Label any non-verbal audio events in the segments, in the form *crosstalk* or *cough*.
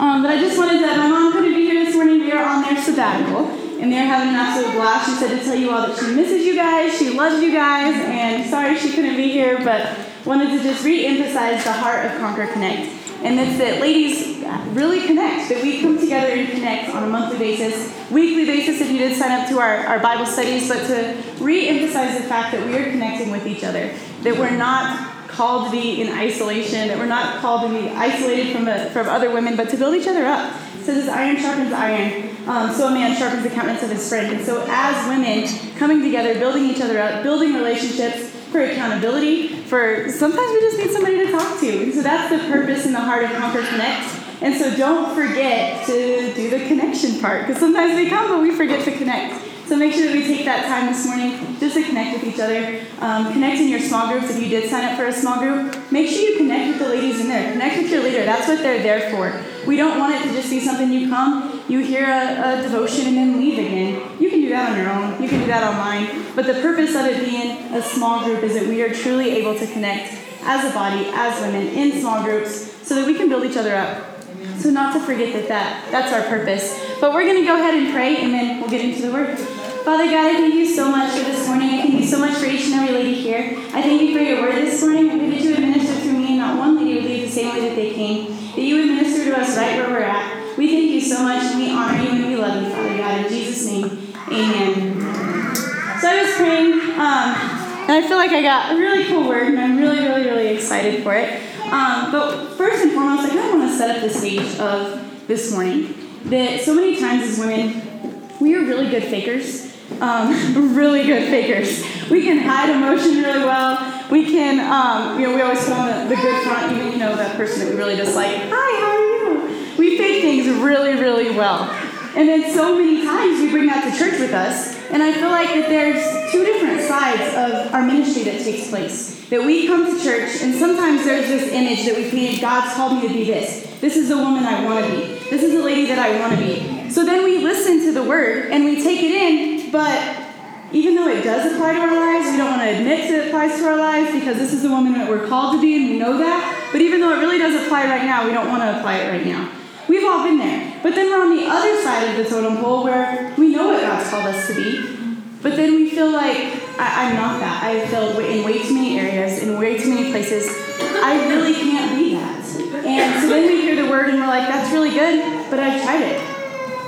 Um, but I just wanted to, my mom couldn't be here this morning. We are on their sabbatical, and they're having an absolute blast. She said to tell you all that she misses you guys, she loves you guys, and sorry she couldn't be here, but wanted to just re-emphasize the heart of Conquer Connect. And it's that ladies really connect, that we come together and connect on a monthly basis, weekly basis if you did sign up to our, our Bible studies, but to re emphasize the fact that we are connecting with each other, that we're not called to be in isolation, that we're not called to be isolated from, a, from other women, but to build each other up. So this iron sharpens iron, um, so a man sharpens the countenance of his friend. And so as women, coming together, building each other up, building relationships for accountability, for sometimes we just need somebody to talk to. And so that's the purpose in the heart of Conquer Connect. And so don't forget to do the connection part, because sometimes we come, but we forget to connect. So make sure that we take that time this morning just to connect with each other. Um, connect in your small groups. If you did sign up for a small group, make sure you connect with the ladies in there. Connect with your leader. That's what they're there for. We don't want it to just be something you come, you hear a, a devotion, and then leave again. You can do that on your own. You can do that online. But the purpose of it being a small group is that we are truly able to connect as a body, as women, in small groups, so that we can build each other up. So not to forget that, that that's our purpose. But we're going to go ahead and pray, and then we'll get into the word. Father God, I thank you so much for this morning. I thank you so much for each and every lady here. I thank you for your word this morning. I pray that you would minister through me, and not one lady would leave the same way that they came. That you would minister to us right where we're at. We thank you so much, and we honor you, and we love you, Father God. In Jesus' name, amen. So I was praying, um, and I feel like I got a really cool word, and I'm really, really, really excited for it. Um, but first and foremost, I kind of want to set up the stage of this morning. That so many times as women, we are really good fakers um, *laughs* really good fakers. We can hide emotion really well. We can, um, you know, we always put on the, the, good front, even, you know, that person that we really dislike. Hi, how are you? We fake things really, really well. And then so many times we bring that to church with us. And I feel like that there's two different sides of our ministry that takes place. That we come to church, and sometimes there's this image that we painted God's called me to be this. This is the woman I want to be. This is the lady that I want to be. So then we listen to the word and we take it in, but even though it does apply to our lives, we don't want to admit that it applies to our lives because this is the woman that we're called to be and we know that. But even though it really does apply right now, we don't want to apply it right now. We've all been there. But then we're on the other side of the totem pole where we know what God's called us to be. But then we feel like I, am not that. I failed in way too many areas, in way too many places. I really can't be that. And so then we hear the word and we're like, that's really good, but I've tried it.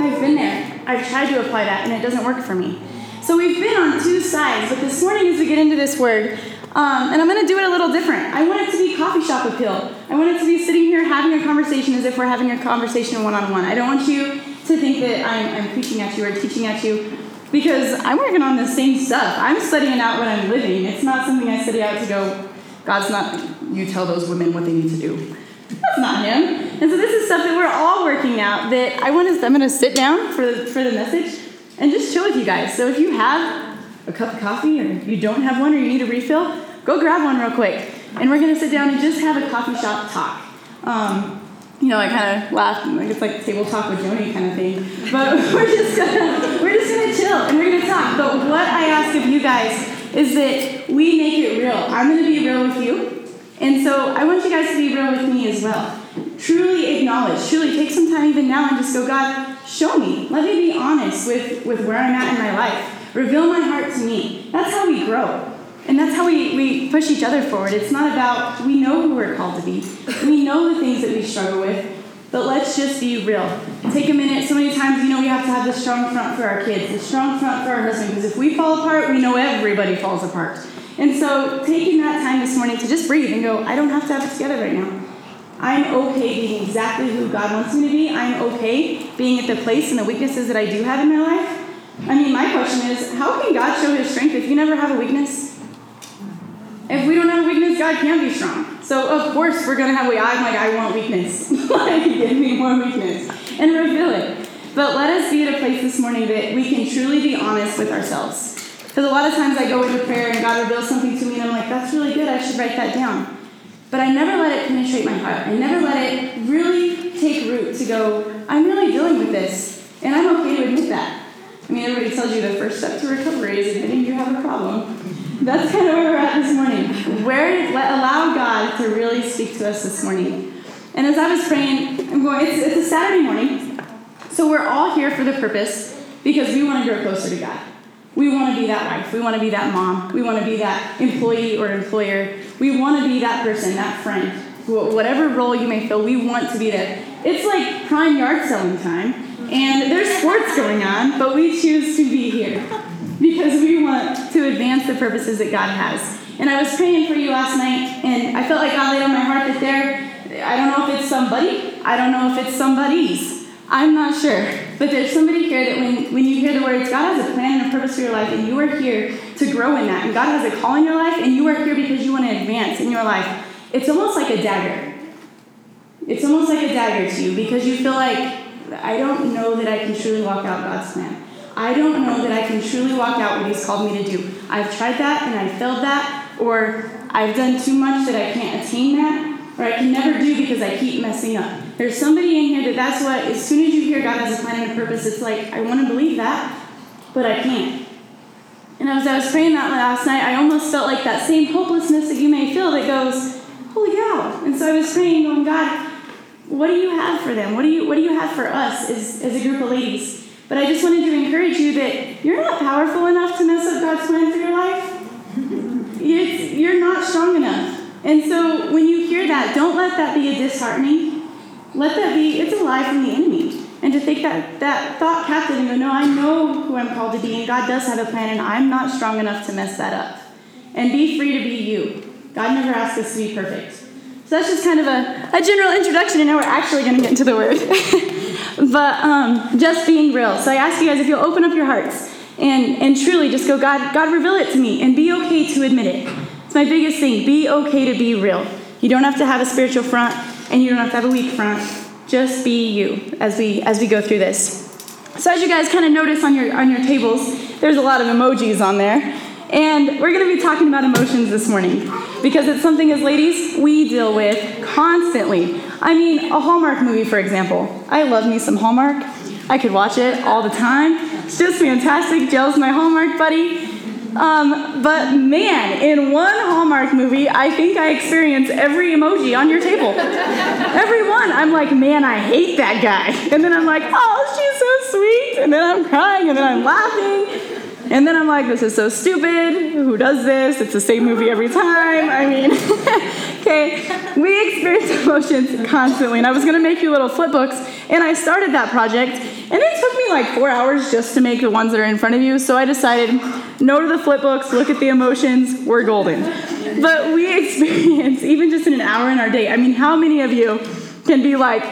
I've been there. I've tried to apply that and it doesn't work for me. So we've been on two sides, but this morning as we get into this word, um, and I'm going to do it a little different. I want it to be coffee shop appeal. I want it to be sitting here having a conversation as if we're having a conversation one on one. I don't want you to think that I'm, I'm preaching at you or teaching at you because I'm working on the same stuff. I'm studying out what I'm living. It's not something I study out to go, God's not, you tell those women what they need to do. That's not him. And so this is stuff that we're all working out that I want to, I'm going to sit down for the, for the message and just chill with you guys. So if you have a cup of coffee or you don't have one or you need a refill, go grab one real quick. And we're going to sit down and just have a coffee shop talk. Um, you know, I kind of laugh, like it's like table talk with Joni kind of thing. But *laughs* we're just gonna we're just gonna chill and we're gonna talk. But what I ask of you guys is that we make it real. I'm gonna be real with you. And so I want you guys to be real with me as well. Truly acknowledge, truly take some time even now and just go, God, show me. Let me be honest with, with where I'm at in my life. Reveal my heart to me. That's how we grow. And that's how we, we push each other forward. It's not about, we know who we're called to be. We know the things that we struggle with. But let's just be real. Take a minute. So many times, you know, we have to have the strong front for our kids, the strong front for our husband, because if we fall apart, we know everybody falls apart. And so, taking that time this morning to just breathe and go, I don't have to have it together right now. I'm okay being exactly who God wants me to be. I'm okay being at the place and the weaknesses that I do have in my life. I mean, my question is how can God show his strength if you never have a weakness? If we don't have a weakness, God can be strong. So, of course, we're going to have, way I'm like, I want weakness. *laughs* like, give me more weakness. And reveal it. But let us be at a place this morning that we can truly be honest with ourselves. Because a lot of times I go into prayer and God reveals something to me and I'm like, that's really good, I should write that down. But I never let it penetrate my heart. I never let it really take root to go, I'm really dealing with this. And I'm okay to admit that. I mean, everybody tells you the first step to recovery is admitting you have a problem. That's kind of where we're at this morning. Where let, allow God to really speak to us this morning. And as I was praying, I'm going, it's, it's a Saturday morning. So we're all here for the purpose because we want to grow closer to God. We want to be that wife. We want to be that mom. We want to be that employee or employer. We want to be that person, that friend. Whatever role you may fill, we want to be there. It's like prime yard selling time, and there's sports going on, but we choose to be here *laughs* because we want to advance the purposes that God has. And I was praying for you last night, and I felt like God laid on my heart that there, I don't know if it's somebody, I don't know if it's somebody's, I'm not sure. But there's somebody here that when, when you hear the words, God has a plan and a purpose for your life, and you are here to grow in that, and God has a call in your life, and you are here because you want to advance in your life, it's almost like a dagger. It's almost like a dagger to you because you feel like, I don't know that I can truly walk out God's plan. I don't know that I can truly walk out what He's called me to do. I've tried that and I failed that, or I've done too much that I can't attain that, or I can never do because I keep messing up. There's somebody in here that that's what, as soon as you hear God has a plan and a purpose, it's like, I want to believe that, but I can't. And as I was praying that last night, I almost felt like that same hopelessness that you may feel that goes, holy cow. And so I was praying, going, God, what do you have for them? What do you, what do you have for us as, as a group of ladies? But I just wanted to encourage you that you're not powerful enough to mess up God's plan for your life. It's, you're not strong enough. And so when you hear that, don't let that be a disheartening. Let that be, it's a lie from the enemy. And to take that, that thought captive and go, no, I know who I'm called to be, and God does have a plan, and I'm not strong enough to mess that up. And be free to be you. God never asked us to be perfect. So that's just kind of a, a general introduction, and now we're actually going to get into the word. *laughs* but um, just being real. So I ask you guys if you'll open up your hearts and, and truly just go, God, God, reveal it to me, and be okay to admit it. It's my biggest thing. Be okay to be real. You don't have to have a spiritual front, and you don't have to have a weak front. Just be you as we as we go through this. So as you guys kind of notice on your on your tables, there's a lot of emojis on there. And we're going to be talking about emotions this morning because it's something as ladies we deal with constantly. I mean, a Hallmark movie, for example. I love me some Hallmark. I could watch it all the time. It's just fantastic. Jill's my Hallmark buddy. Um, but man, in one Hallmark movie, I think I experience every emoji on your table. every one. I'm like, man, I hate that guy. And then I'm like, oh, she's so sweet. And then I'm crying, and then I'm laughing. And then I'm like, this is so stupid. Who does this? It's the same movie every time. I mean, *laughs* okay, we experience *laughs* emotions constantly. And I was to make you little flip books, and I started that project. And it took me like four hours just to make the ones that are in front of you. So I decided, no to the flip books, look at the emotions, we're golden. But we experience, even just in an hour in our day, I mean, how many of you can be like,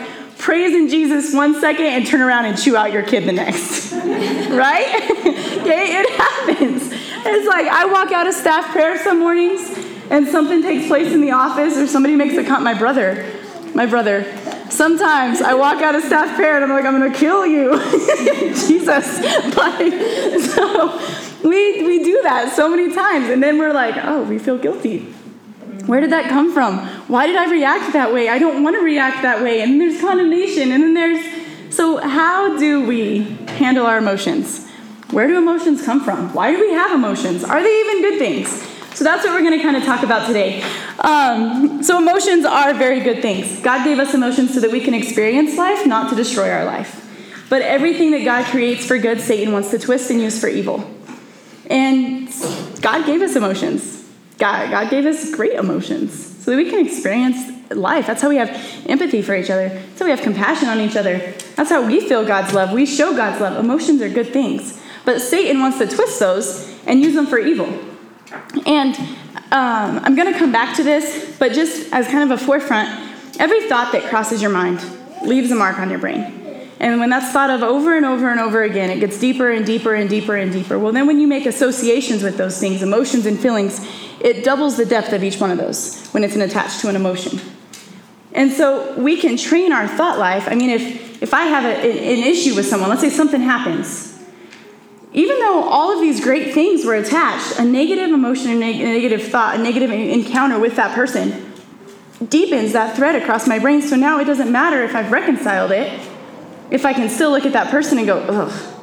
praising Jesus one second and turn around and chew out your kid the next. *laughs* right? *laughs* okay, it happens. It's like I walk out of staff prayer some mornings and something takes place in the office or somebody makes a comment. My brother, my brother, sometimes I walk out of staff prayer and I'm like, I'm gonna kill you. *laughs* Jesus. Like, so we, we do that so many times and then we're like, oh, we feel guilty. Where did that come from? Why did I react that way? I don't want to react that way. And there's condemnation, and then there's. So, how do we handle our emotions? Where do emotions come from? Why do we have emotions? Are they even good things? So, that's what we're going to kind of talk about today. Um, so, emotions are very good things. God gave us emotions so that we can experience life, not to destroy our life. But everything that God creates for good, Satan wants to twist and use for evil. And God gave us emotions. God, God gave us great emotions so that we can experience life. That's how we have empathy for each other. That's how we have compassion on each other. That's how we feel God's love. We show God's love. Emotions are good things. But Satan wants to twist those and use them for evil. And um, I'm going to come back to this, but just as kind of a forefront, every thought that crosses your mind leaves a mark on your brain. And when that's thought of over and over and over again, it gets deeper and deeper and deeper and deeper. Well, then when you make associations with those things, emotions and feelings, it doubles the depth of each one of those when it's attached to an emotion. And so we can train our thought life. I mean, if, if I have a, an issue with someone, let's say something happens, even though all of these great things were attached, a negative emotion, a, neg- a negative thought, a negative encounter with that person deepens that thread across my brain. So now it doesn't matter if I've reconciled it, if I can still look at that person and go, ugh,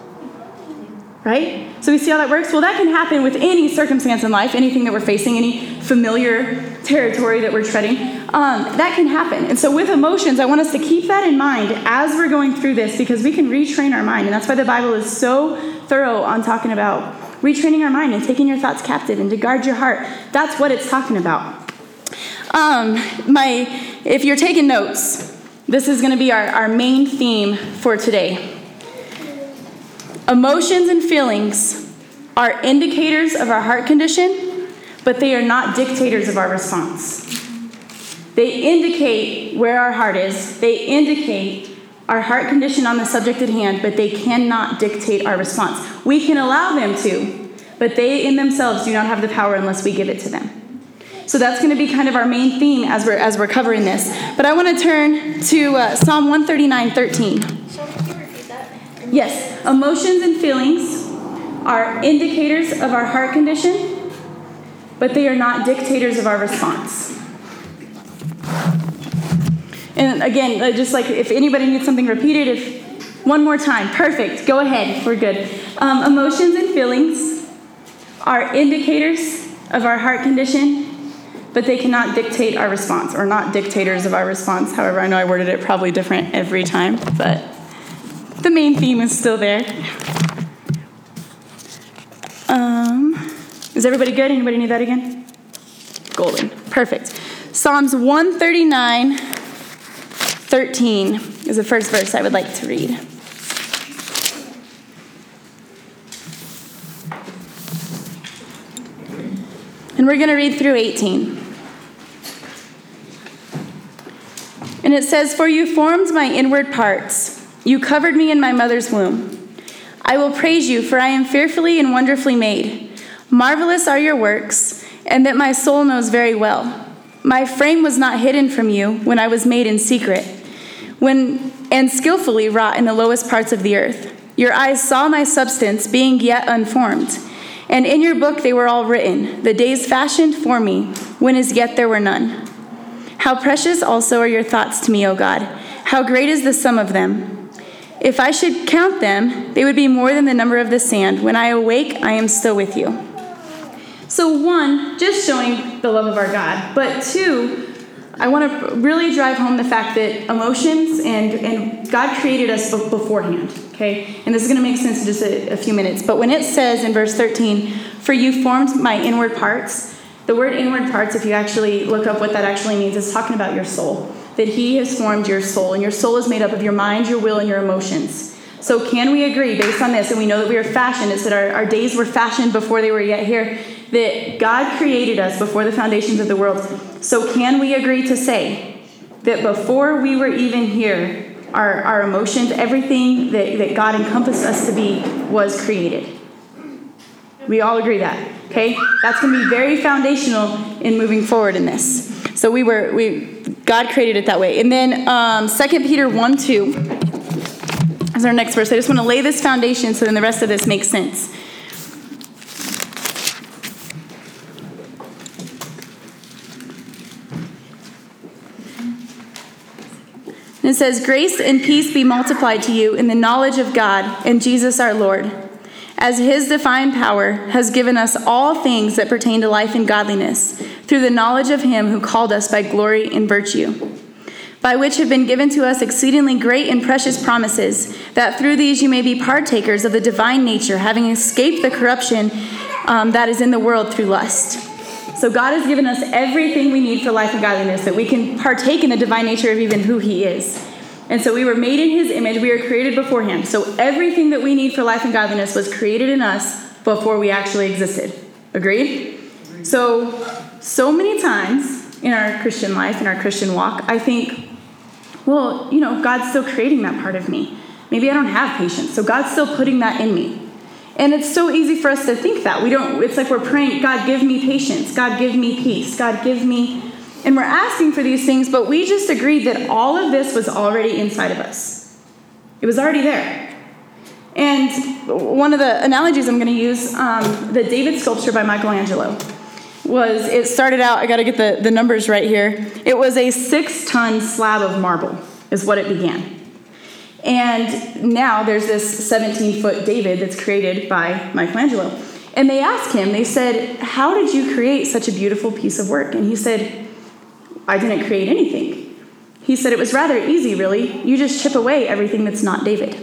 right? So we see how that works? Well, that can happen with any circumstance in life, anything that we're facing, any familiar territory that we're treading. Um, that can happen. And so, with emotions, I want us to keep that in mind as we're going through this because we can retrain our mind. And that's why the Bible is so thorough on talking about retraining our mind and taking your thoughts captive and to guard your heart. That's what it's talking about. Um, my, if you're taking notes, this is going to be our, our main theme for today. Emotions and feelings are indicators of our heart condition, but they are not dictators of our response. They indicate where our heart is, they indicate our heart condition on the subject at hand, but they cannot dictate our response. We can allow them to, but they in themselves do not have the power unless we give it to them. So that's going to be kind of our main theme as we're as we're covering this. But I want to turn to uh, Psalm 139, 13. Yes, emotions and feelings are indicators of our heart condition, but they are not dictators of our response. And again, uh, just like if anybody needs something repeated, if one more time, perfect, go ahead, we're good. Um, emotions and feelings are indicators of our heart condition, but they cannot dictate our response, or not dictators of our response. However, I know I worded it probably different every time, but the main theme is still there. Um, is everybody good? Anybody need that again? Golden. Perfect. Psalms 139, 13 is the first verse I would like to read. And we're going to read through 18. And it says, For you formed my inward parts, you covered me in my mother's womb. I will praise you, for I am fearfully and wonderfully made. Marvelous are your works, and that my soul knows very well. My frame was not hidden from you when I was made in secret, when and skillfully wrought in the lowest parts of the earth. Your eyes saw my substance being yet unformed, and in your book they were all written, the days fashioned for me, when as yet there were none. How precious also are your thoughts to me, O God! How great is the sum of them! If I should count them, they would be more than the number of the sand. When I awake, I am still with you. So, one, just showing the love of our God, but two, I want to really drive home the fact that emotions and, and God created us beforehand, okay? And this is going to make sense in just a, a few minutes. But when it says in verse 13, For you formed my inward parts, the word inward parts, if you actually look up what that actually means, is talking about your soul. That He has formed your soul, and your soul is made up of your mind, your will, and your emotions. So, can we agree based on this, and we know that we are fashioned, it's that our, our days were fashioned before they were yet here, that God created us before the foundations of the world. So, can we agree to say that before we were even here, our, our emotions, everything that, that God encompassed us to be, was created? We all agree that, okay? That's going to be very foundational in moving forward in this. So we were, we, God created it that way. And then um, 2 Peter 1 2 is our next verse. I just want to lay this foundation so then the rest of this makes sense. And says, Grace and peace be multiplied to you in the knowledge of God and Jesus our Lord, as his divine power has given us all things that pertain to life and godliness, through the knowledge of him who called us by glory and virtue, by which have been given to us exceedingly great and precious promises, that through these you may be partakers of the divine nature, having escaped the corruption um, that is in the world through lust. So God has given us everything we need for life and godliness, that we can partake in the divine nature of even who He is. And so we were made in His image, we were created before Him. So everything that we need for life and godliness was created in us before we actually existed. Agreed? So, so many times in our Christian life, in our Christian walk, I think, well, you know, God's still creating that part of me. Maybe I don't have patience, so God's still putting that in me. And it's so easy for us to think that. We don't, it's like we're praying, God, give me patience. God, give me peace. God, give me. And we're asking for these things, but we just agreed that all of this was already inside of us. It was already there. And one of the analogies I'm going to use, um, the David sculpture by Michelangelo, was it started out, I got to get the, the numbers right here. It was a six ton slab of marble, is what it began. And now there's this 17 foot David that's created by Michelangelo. And they asked him, they said, How did you create such a beautiful piece of work? And he said, I didn't create anything. He said it was rather easy, really. You just chip away everything that's not David.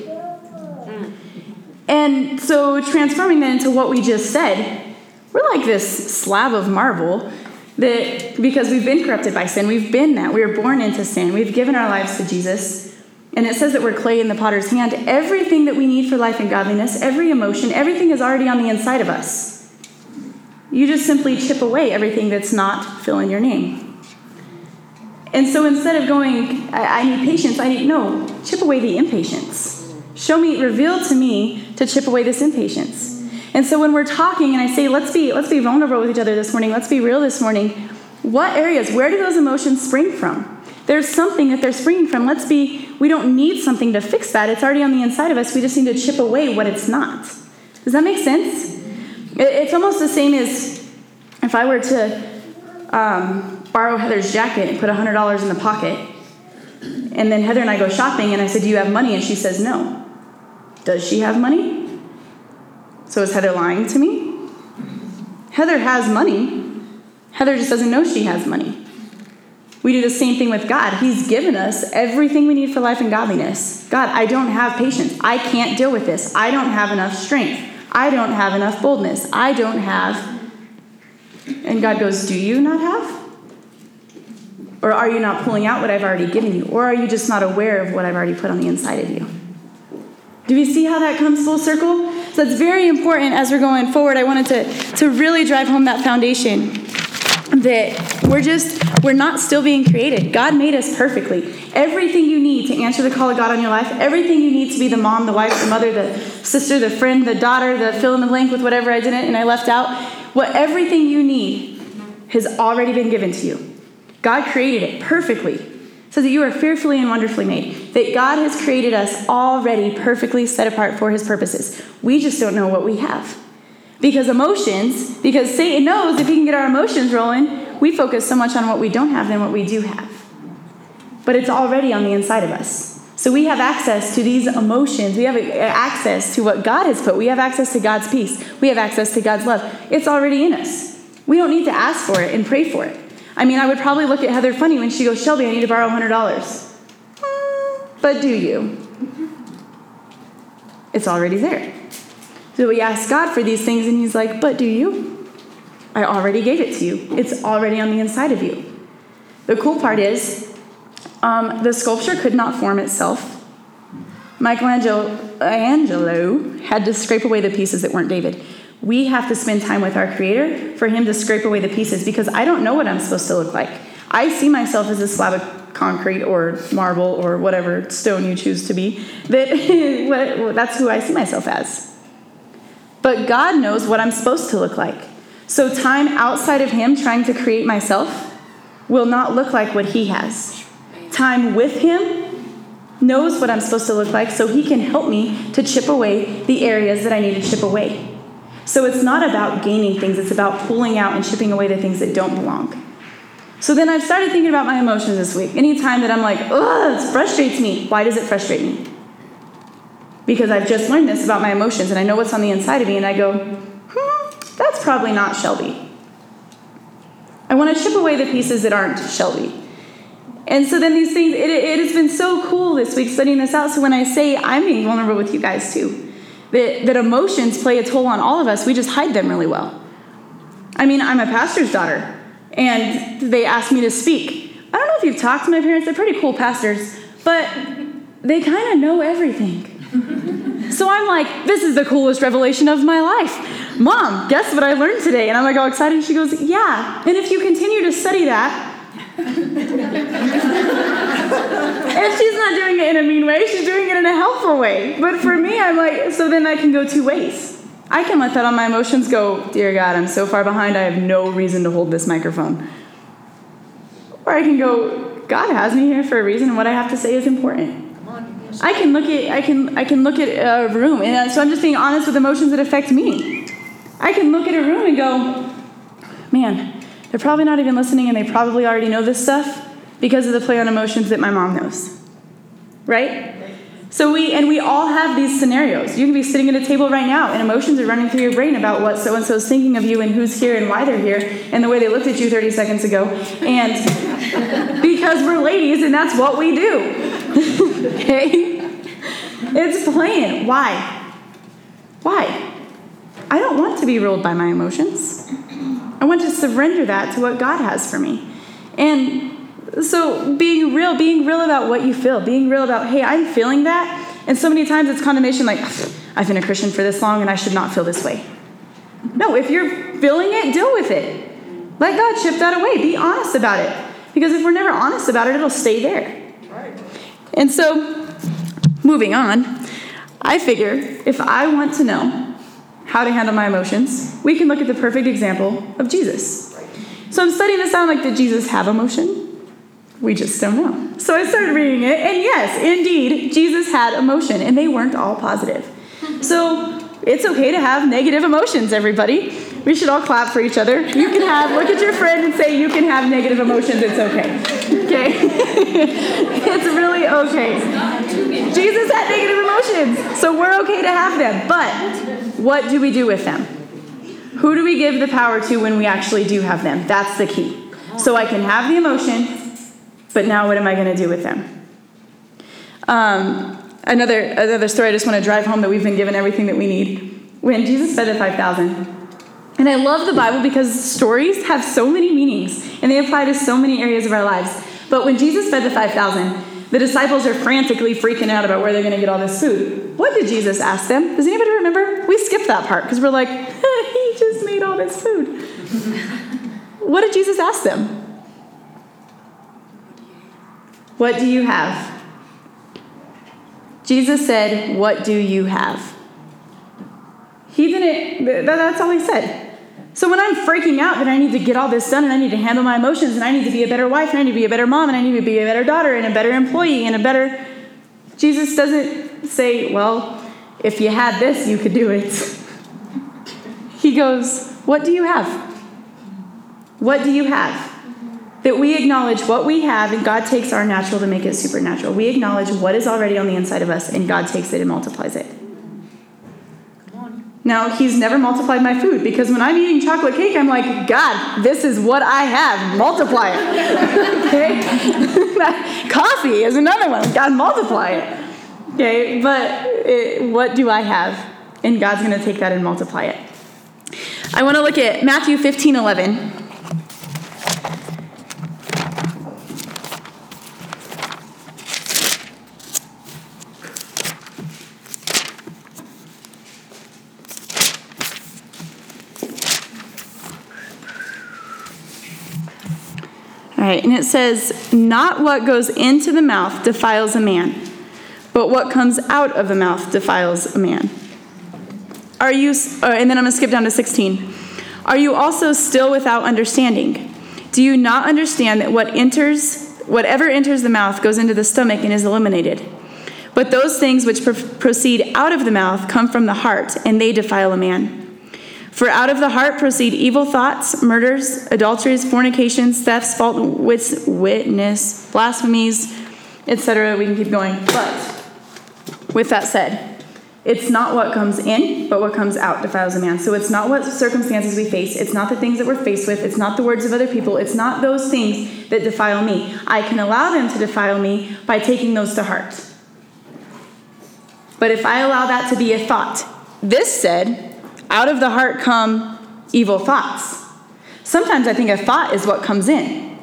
And so, transforming that into what we just said, we're like this slab of marble that because we've been corrupted by sin, we've been that. We were born into sin. We've given our lives to Jesus. And it says that we're clay in the potter's hand. Everything that we need for life and godliness, every emotion, everything is already on the inside of us. You just simply chip away everything that's not filling your name. And so instead of going, I, I need patience, I need, no, chip away the impatience. Show me, reveal to me to chip away this impatience. And so when we're talking and I say, let's be, let's be vulnerable with each other this morning, let's be real this morning, what areas, where do those emotions spring from? There's something that they're springing from. Let's be, we don't need something to fix that. It's already on the inside of us. We just need to chip away what it's not. Does that make sense? It's almost the same as if I were to um, borrow Heather's jacket and put $100 in the pocket, and then Heather and I go shopping, and I said, Do you have money? And she says, No. Does she have money? So is Heather lying to me? Heather has money. Heather just doesn't know she has money. We do the same thing with God. He's given us everything we need for life and godliness. God, I don't have patience. I can't deal with this. I don't have enough strength. I don't have enough boldness. I don't have. And God goes, Do you not have? Or are you not pulling out what I've already given you? Or are you just not aware of what I've already put on the inside of you? Do we see how that comes full circle? So it's very important as we're going forward. I wanted to, to really drive home that foundation that we're just, we're not still being created. God made us perfectly. Everything you need to answer the call of God on your life, everything you need to be the mom, the wife, the mother, the sister, the friend, the daughter, the fill in the blank with whatever I didn't and I left out, what everything you need has already been given to you. God created it perfectly so that you are fearfully and wonderfully made, that God has created us already perfectly set apart for his purposes. We just don't know what we have. Because emotions, because Satan knows if he can get our emotions rolling, we focus so much on what we don't have than what we do have. But it's already on the inside of us. So we have access to these emotions. We have access to what God has put. We have access to God's peace. We have access to God's love. It's already in us. We don't need to ask for it and pray for it. I mean, I would probably look at Heather funny when she goes, Shelby, I need to borrow $100. But do you? It's already there. So we ask God for these things, and He's like, But do you? I already gave it to you. It's already on the inside of you. The cool part is, um, the sculpture could not form itself. Michelangelo had to scrape away the pieces that weren't David we have to spend time with our Creator for Him to scrape away the pieces because I don't know what I'm supposed to look like. I see myself as a slab of concrete or marble or whatever stone you choose to be. That, *laughs* that's who I see myself as. But God knows what I'm supposed to look like. So, time outside of Him trying to create myself will not look like what He has. Time with Him knows what I'm supposed to look like so He can help me to chip away the areas that I need to chip away. So it's not about gaining things, it's about pulling out and chipping away the things that don't belong. So then I've started thinking about my emotions this week. Anytime that I'm like, ugh, this frustrates me, why does it frustrate me? Because I've just learned this about my emotions and I know what's on the inside of me, and I go, that's probably not Shelby. I want to chip away the pieces that aren't Shelby. And so then these things, it, it has been so cool this week studying this out. So when I say I'm being vulnerable with you guys too, that, that emotions play a toll on all of us. We just hide them really well. I mean, I'm a pastor's daughter, and they asked me to speak. I don't know if you've talked to my parents, they're pretty cool pastors, but they kind of know everything. *laughs* so I'm like, this is the coolest revelation of my life. Mom, guess what I learned today? And I'm like all excited. She goes, yeah. And if you continue to study that, *laughs* and she's not doing it in a mean way, she's doing it in a helpful way. But for me, I'm like, so then I can go two ways. I can let that on my emotions go, Dear God, I'm so far behind, I have no reason to hold this microphone. Or I can go, God has me here for a reason, and what I have to say is important. I can look at I can I can look at a room, and so I'm just being honest with emotions that affect me. I can look at a room and go, man, they're probably not even listening and they probably already know this stuff because of the play on emotions that my mom knows. Right? So we and we all have these scenarios. You can be sitting at a table right now and emotions are running through your brain about what so and so is thinking of you and who's here and why they're here and the way they looked at you 30 seconds ago. And *laughs* because we're ladies and that's what we do. *laughs* okay? It's playing. Why? Why? I don't want to be ruled by my emotions. I want to surrender that to what God has for me. And so being real, being real about what you feel, being real about, hey, I'm feeling that. And so many times it's condemnation like, I've been a Christian for this long and I should not feel this way. No, if you're feeling it, deal with it. Let God chip that away. Be honest about it. Because if we're never honest about it, it'll stay there. Right. And so, moving on, I figure if I want to know how to handle my emotions, we can look at the perfect example of Jesus. So I'm studying this out like, did Jesus have emotion? We just don't know. So I started reading it, and yes, indeed, Jesus had emotion, and they weren't all positive. So it's okay to have negative emotions, everybody. We should all clap for each other. You can have, look at your friend and say, You can have negative emotions, it's okay. Okay? *laughs* it's really okay. Jesus had negative emotions, so we're okay to have them. But what do we do with them? Who do we give the power to when we actually do have them? That's the key. So I can have the emotion, but now what am I going to do with them? Um, another, another story I just want to drive home that we've been given everything that we need. When Jesus fed the 5,000, and I love the Bible because stories have so many meanings and they apply to so many areas of our lives. But when Jesus fed the 5,000, the disciples are frantically freaking out about where they're going to get all this food. What did Jesus ask them? Does anybody remember? We skipped that part because we're like, *laughs* he just made all this food. *laughs* what did Jesus ask them? What do you have? Jesus said, What do you have? He didn't, that's all he said. So when I'm freaking out that I need to get all this done and I need to handle my emotions and I need to be a better wife and I need to be a better mom and I need to be a better daughter and a better employee and a better. Jesus doesn't say, Well, if you had this, you could do it. *laughs* He goes, What do you have? What do you have? that we acknowledge what we have and God takes our natural to make it supernatural. We acknowledge what is already on the inside of us and God takes it and multiplies it. Now, He's never multiplied my food because when I'm eating chocolate cake, I'm like, God, this is what I have. Multiply it. *laughs* okay? *laughs* Coffee is another one. God, multiply it. Okay? But it, what do I have? And God's going to take that and multiply it. I want to look at Matthew 15 11. And it says, Not what goes into the mouth defiles a man, but what comes out of the mouth defiles a man. Are you, uh, and then I'm going to skip down to 16. Are you also still without understanding? Do you not understand that what enters, whatever enters the mouth goes into the stomach and is eliminated? But those things which proceed out of the mouth come from the heart, and they defile a man. For out of the heart proceed evil thoughts, murders, adulteries, fornications, thefts, false witness, blasphemies, etc. We can keep going. But with that said, it's not what comes in, but what comes out defiles a man. So it's not what circumstances we face. It's not the things that we're faced with. It's not the words of other people. It's not those things that defile me. I can allow them to defile me by taking those to heart. But if I allow that to be a thought, this said, out of the heart come evil thoughts. Sometimes I think a thought is what comes in.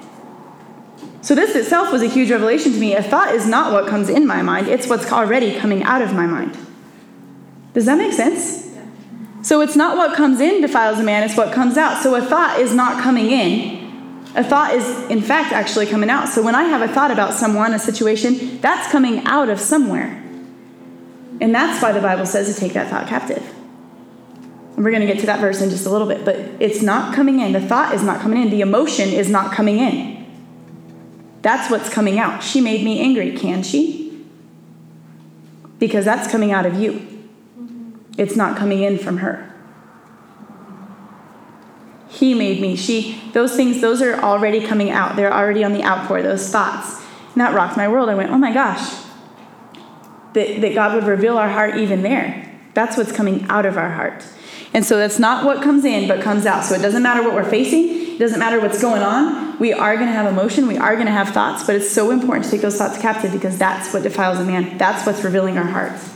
So, this itself was a huge revelation to me. A thought is not what comes in my mind, it's what's already coming out of my mind. Does that make sense? So, it's not what comes in defiles a man, it's what comes out. So, a thought is not coming in. A thought is, in fact, actually coming out. So, when I have a thought about someone, a situation, that's coming out of somewhere. And that's why the Bible says to take that thought captive. We're going to get to that verse in just a little bit, but it's not coming in. The thought is not coming in. The emotion is not coming in. That's what's coming out. She made me angry, can she? Because that's coming out of you. It's not coming in from her. He made me. She, those things, those are already coming out. They're already on the outpour, those thoughts. And that rocked my world. I went, oh my gosh. that, that God would reveal our heart even there. That's what's coming out of our heart. And so that's not what comes in, but comes out. So it doesn't matter what we're facing, it doesn't matter what's going on. We are going to have emotion, we are going to have thoughts, but it's so important to take those thoughts captive because that's what defiles a man. That's what's revealing our hearts.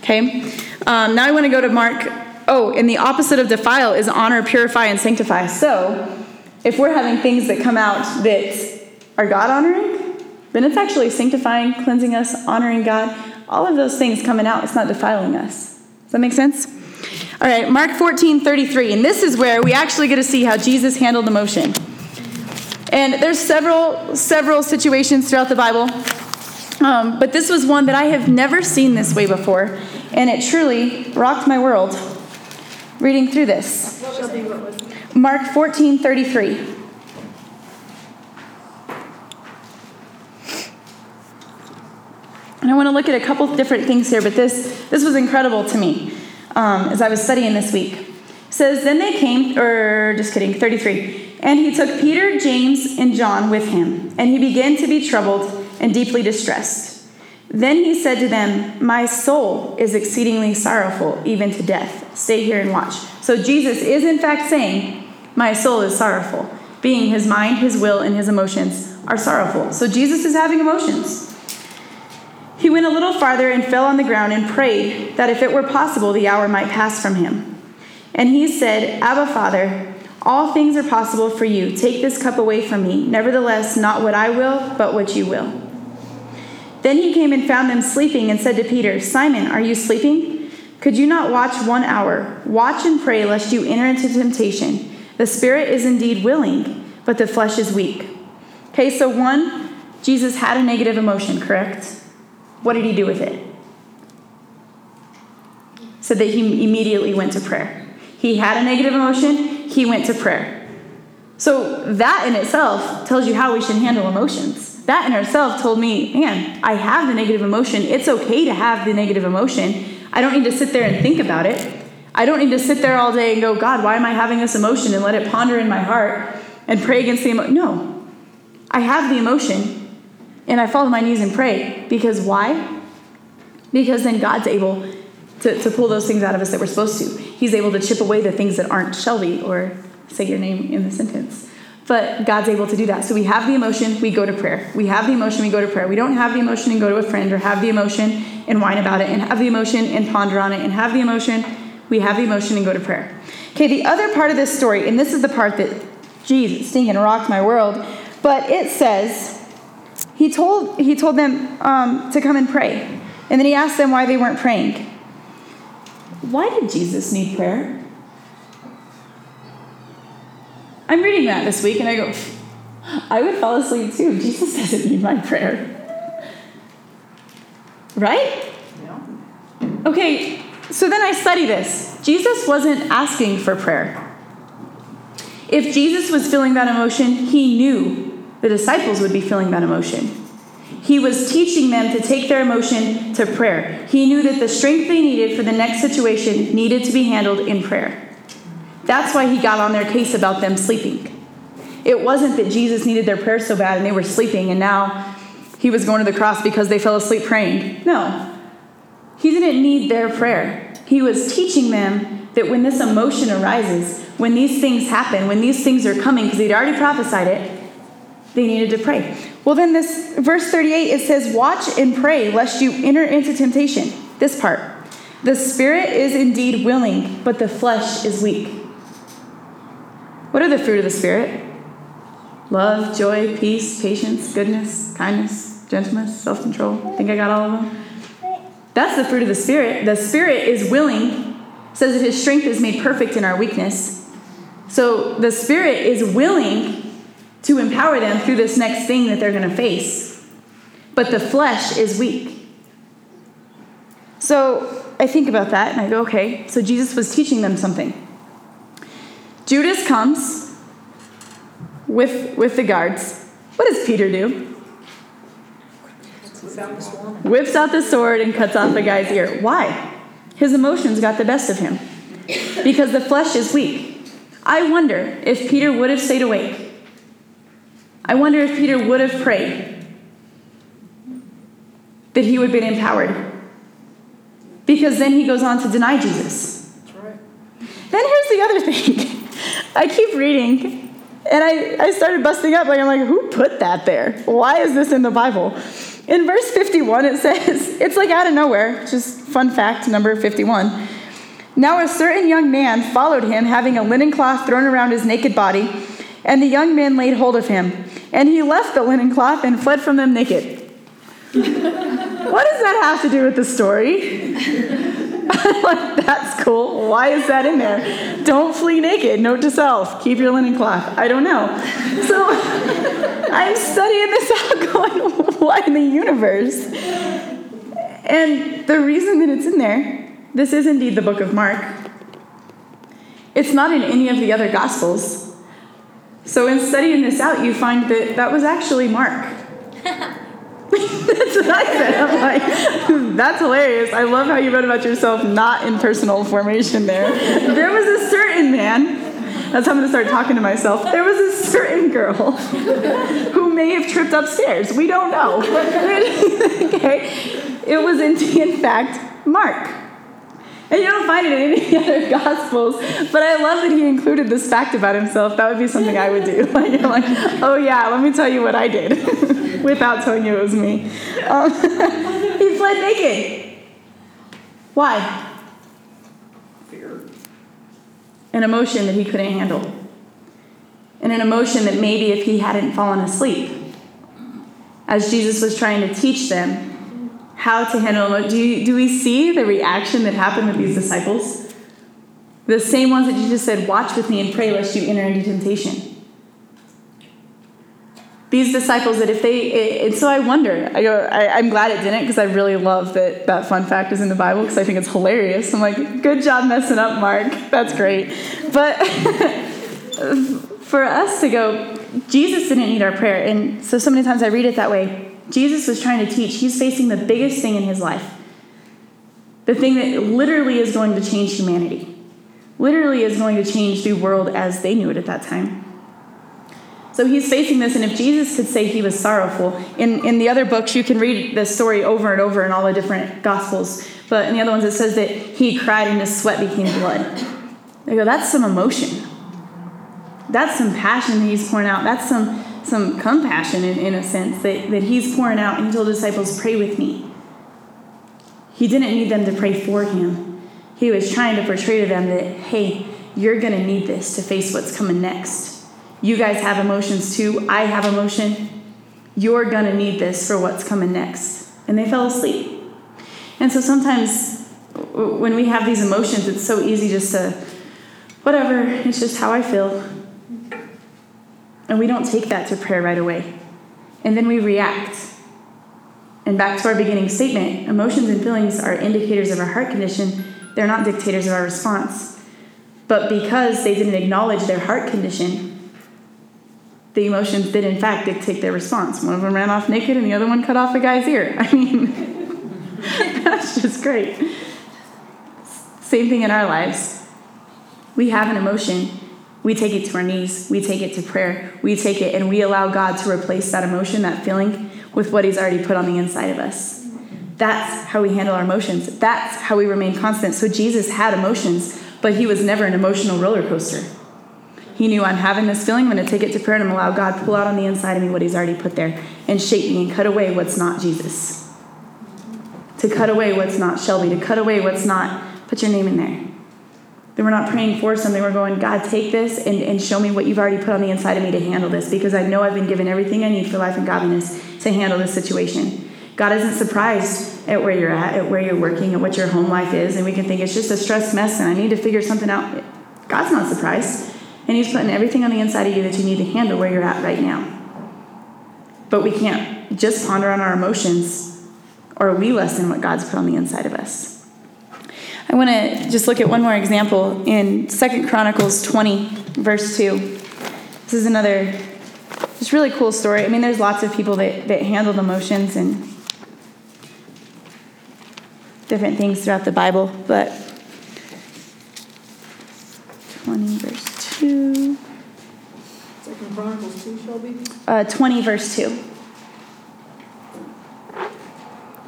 Okay? Um, now I want to go to Mark. Oh, and the opposite of defile is honor, purify, and sanctify. So if we're having things that come out that are God honoring, then it's actually sanctifying, cleansing us, honoring God. All of those things coming out, it's not defiling us. Does that make sense? All right, Mark 14, 33. And this is where we actually get to see how Jesus handled the emotion. And there's several, several situations throughout the Bible. Um, but this was one that I have never seen this way before. And it truly rocked my world reading through this. Mark 14, 33. And I want to look at a couple different things here, but this, this was incredible to me um, as I was studying this week. It says, Then they came, or just kidding, 33. And he took Peter, James, and John with him, and he began to be troubled and deeply distressed. Then he said to them, My soul is exceedingly sorrowful, even to death. Stay here and watch. So Jesus is, in fact, saying, My soul is sorrowful, being his mind, his will, and his emotions are sorrowful. So Jesus is having emotions. He went a little farther and fell on the ground and prayed that if it were possible, the hour might pass from him. And he said, Abba, Father, all things are possible for you. Take this cup away from me. Nevertheless, not what I will, but what you will. Then he came and found them sleeping and said to Peter, Simon, are you sleeping? Could you not watch one hour? Watch and pray lest you enter into temptation. The spirit is indeed willing, but the flesh is weak. Okay, so one, Jesus had a negative emotion, correct? What did he do with it? So that he immediately went to prayer. He had a negative emotion, he went to prayer. So that in itself tells you how we should handle emotions. That in itself told me, man, I have the negative emotion. It's okay to have the negative emotion. I don't need to sit there and think about it. I don't need to sit there all day and go, God, why am I having this emotion and let it ponder in my heart and pray against the emotion. No. I have the emotion and I fall on my knees and pray. Because why? Because then God's able to, to pull those things out of us that we're supposed to. He's able to chip away the things that aren't Shelby or say your name in the sentence. But God's able to do that. So we have the emotion, we go to prayer. We have the emotion, we go to prayer. We don't have the emotion and go to a friend or have the emotion and whine about it and have the emotion and ponder on it and have the emotion. We have the emotion and go to prayer. Okay, the other part of this story, and this is the part that, geez, Jesus, stinking rocked my world, but it says, he told, he told them um, to come and pray. And then he asked them why they weren't praying. Why did Jesus need prayer? I'm reading that this week and I go, I would fall asleep too. Jesus *laughs* doesn't need my prayer. Right? Okay, so then I study this. Jesus wasn't asking for prayer. If Jesus was feeling that emotion, he knew the disciples would be feeling that emotion. He was teaching them to take their emotion to prayer. He knew that the strength they needed for the next situation needed to be handled in prayer. That's why he got on their case about them sleeping. It wasn't that Jesus needed their prayer so bad and they were sleeping and now he was going to the cross because they fell asleep praying. No. He didn't need their prayer. He was teaching them that when this emotion arises, when these things happen, when these things are coming, because he'd already prophesied it, they needed to pray. Well, then, this verse 38 it says, Watch and pray lest you enter into temptation. This part. The spirit is indeed willing, but the flesh is weak. What are the fruit of the spirit? Love, joy, peace, patience, goodness, kindness, gentleness, self control. Think I got all of them? That's the fruit of the spirit. The spirit is willing, says that his strength is made perfect in our weakness. So the spirit is willing to empower them through this next thing that they're going to face. But the flesh is weak. So I think about that and I go, okay, so Jesus was teaching them something. Judas comes with, with the guards. What does Peter do? Whips out the sword and cuts off the guy's ear. Why? His emotions got the best of him. Because the flesh is weak. I wonder if Peter would have stayed awake I wonder if Peter would have prayed that he would have been empowered because then he goes on to deny Jesus. Right. Then here's the other thing. *laughs* I keep reading, and I, I started busting up. Like, I'm like, who put that there? Why is this in the Bible? In verse 51, it *laughs* says, it's like out of nowhere, just fun fact number 51. Now a certain young man followed him, having a linen cloth thrown around his naked body, and the young man laid hold of him. And he left the linen cloth and fled from them naked. *laughs* what does that have to do with the story? like, *laughs* that's cool. Why is that in there? Don't flee naked. Note to self. Keep your linen cloth. I don't know. So *laughs* I'm studying this out, going, what in the universe? And the reason that it's in there, this is indeed the book of Mark. It's not in any of the other gospels. So in studying this out, you find that that was actually Mark. *laughs* that's what I said. I'm like, that's hilarious. I love how you wrote about yourself not in personal formation there. There was a certain man, that's how I'm going to start talking to myself. There was a certain girl *laughs* who may have tripped upstairs. We don't know. *laughs* okay? It was in, in fact Mark. And you don't find it in any *laughs* other gospels, but I love that he included this fact about himself. That would be something I would do. *laughs* Like, you're like, oh yeah, let me tell you what I did *laughs* without telling you it was me. Um, he fled naked. Why? Fear. An emotion that he couldn't handle. And an emotion that maybe if he hadn't fallen asleep, as Jesus was trying to teach them how to handle do, you, do we see the reaction that happened with these disciples? The same ones that Jesus said, Watch with me and pray lest you enter into temptation. These disciples that if they and so i wonder i go I, am glad it didn't because i really love that that fun fact is in the bible because i think it's hilarious. I'm like good job messing up mark. That's great. But *laughs* for us to go jesus didn't need our prayer. And so so many times i read it that way jesus was trying to teach he's facing the biggest thing in his life the thing that literally is going to change humanity literally is going to change the world as they knew it at that time so he's facing this, and if Jesus could say he was sorrowful, in, in the other books, you can read this story over and over in all the different gospels, but in the other ones, it says that he cried and his sweat became blood. They go, that's some emotion. That's some passion that he's pouring out. That's some, some compassion, in, in a sense, that, that he's pouring out. And he told disciples, Pray with me. He didn't need them to pray for him. He was trying to portray to them that, hey, you're going to need this to face what's coming next you guys have emotions too. I have emotion. You're going to need this for what's coming next. And they fell asleep. And so sometimes when we have these emotions, it's so easy just to, whatever, it's just how I feel. And we don't take that to prayer right away. And then we react. And back to our beginning statement emotions and feelings are indicators of our heart condition, they're not dictators of our response. But because they didn't acknowledge their heart condition, the emotions did in fact dictate their response. One of them ran off naked and the other one cut off a guy's ear. *laughs* I mean, *laughs* that's just great. Same thing in our lives. We have an emotion, we take it to our knees, we take it to prayer, we take it and we allow God to replace that emotion, that feeling, with what He's already put on the inside of us. That's how we handle our emotions. That's how we remain constant. So Jesus had emotions, but He was never an emotional roller coaster. He knew I'm having this feeling, I'm going to take it to prayer and I'm allow God to pull out on the inside of me what He's already put there and shape me and cut away what's not Jesus. To cut away what's not Shelby, to cut away what's not, put your name in there. Then we're not praying for something, we're going, God, take this and, and show me what you've already put on the inside of me to handle this because I know I've been given everything I need for life and godliness to handle this situation. God isn't surprised at where you're at, at where you're working, at what your home life is, and we can think it's just a stress mess and I need to figure something out. God's not surprised. And He's putting everything on the inside of you that you need to handle where you're at right now. But we can't just ponder on our emotions or we lessen what God's put on the inside of us. I want to just look at one more example in Second Chronicles 20, verse 2. This is another just really cool story. I mean, there's lots of people that, that handle emotions and different things throughout the Bible, but 20 verse 2. Second Chronicles 2, Shelby? Uh, 20, verse 2.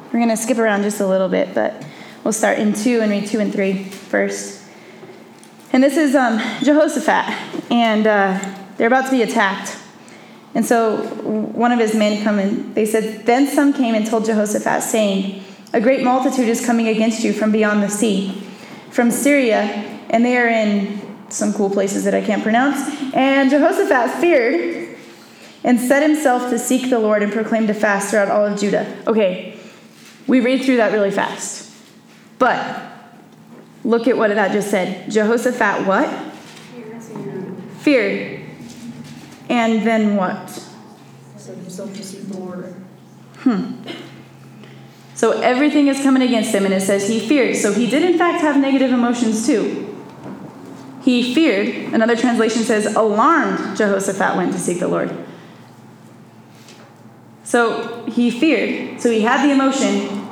We're going to skip around just a little bit, but We'll start in 2 and read 2 and 3 first. And this is um, Jehoshaphat, and uh, they're about to be attacked. And so one of his men come and they said, Then some came and told Jehoshaphat, saying, A great multitude is coming against you from beyond the sea, from Syria, and they are in some cool places that I can't pronounce. And Jehoshaphat feared and set himself to seek the Lord and proclaimed a fast throughout all of Judah. Okay, we read through that really fast. But look at what that just said. Jehoshaphat what? Feared. And then what? To the Lord. Hmm. So everything is coming against him, and it says he feared. So he did, in fact, have negative emotions too. He feared. Another translation says, alarmed, Jehoshaphat went to seek the Lord. So he feared. So he had the emotion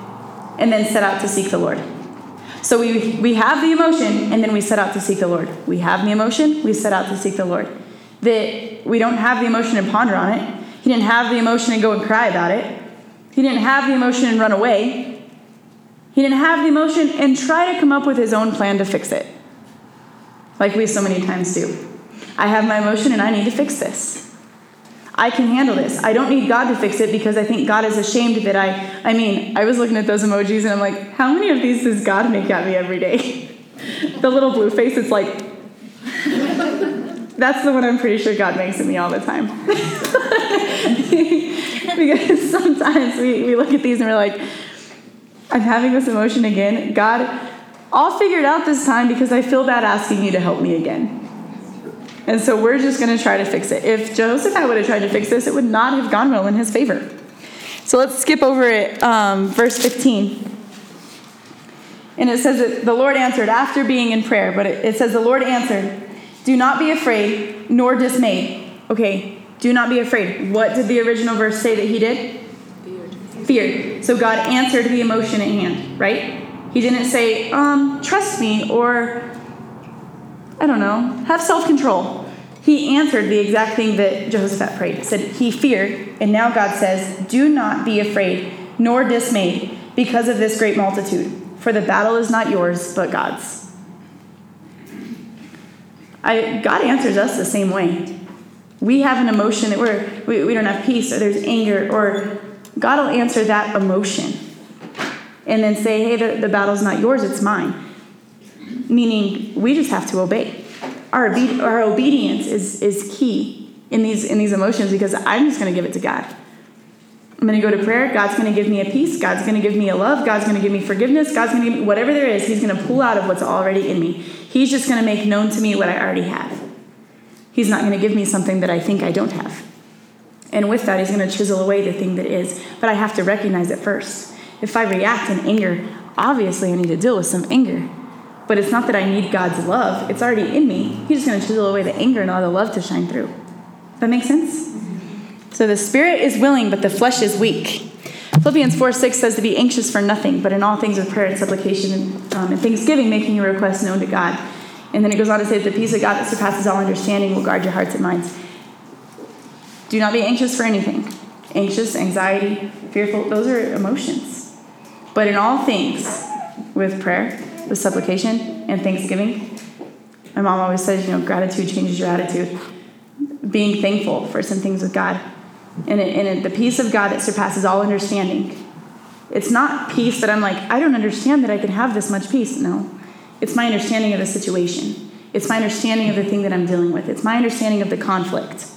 and then set out to seek the Lord. So we, we have the emotion and then we set out to seek the Lord. We have the emotion, we set out to seek the Lord. That we don't have the emotion and ponder on it. He didn't have the emotion and go and cry about it. He didn't have the emotion and run away. He didn't have the emotion and try to come up with his own plan to fix it. Like we so many times do. I have my emotion and I need to fix this. I can handle this. I don't need God to fix it because I think God is ashamed that I. I mean, I was looking at those emojis and I'm like, how many of these does God make at me every day? *laughs* the little blue face, it's like, that's the one I'm pretty sure God makes at me all the time. *laughs* because sometimes we, we look at these and we're like, I'm having this emotion again. God, I'll figure it out this time because I feel bad asking you to help me again. And so we're just going to try to fix it. If Jehoshaphat would have tried to fix this, it would not have gone well in his favor. So let's skip over it, um, verse 15. And it says that the Lord answered after being in prayer, but it, it says, The Lord answered, Do not be afraid nor dismayed. Okay, do not be afraid. What did the original verse say that he did? Feared. Feared. So God answered the emotion at hand, right? He didn't say, um, trust me, or I don't know, have self control. He answered the exact thing that Jehoshaphat prayed. He said he feared, and now God says, Do not be afraid nor dismayed because of this great multitude, for the battle is not yours, but God's. I, God answers us the same way. We have an emotion that we're, we, we don't have peace, or there's anger, or God will answer that emotion and then say, Hey, the, the battle's not yours, it's mine meaning we just have to obey. Our, obe- our obedience is, is key in these, in these emotions because I'm just going to give it to God. I'm going to go to prayer. God's going to give me a peace. God's going to give me a love. God's going to give me forgiveness. God's going to give me whatever there is, He's going to pull out of what's already in me. He's just going to make known to me what I already have. He's not going to give me something that I think I don't have. And with that, He's going to chisel away the thing that is. But I have to recognize it first. If I react in anger, obviously I need to deal with some anger. But it's not that I need God's love, it's already in me. He's just going to chisel away the anger and all the love to shine through. Does that make sense? So the spirit is willing, but the flesh is weak. Philippians 4 6 says to be anxious for nothing, but in all things with prayer and supplication and, um, and thanksgiving, making your requests known to God. And then it goes on to say that the peace of God that surpasses all understanding will guard your hearts and minds. Do not be anxious for anything. Anxious, anxiety, fearful, those are emotions. But in all things, with prayer, with supplication and thanksgiving. My mom always says, you know, gratitude changes your attitude. Being thankful for some things with God. And, it, and it, the peace of God that surpasses all understanding. It's not peace that I'm like, I don't understand that I can have this much peace. No. It's my understanding of the situation. It's my understanding of the thing that I'm dealing with. It's my understanding of the conflict.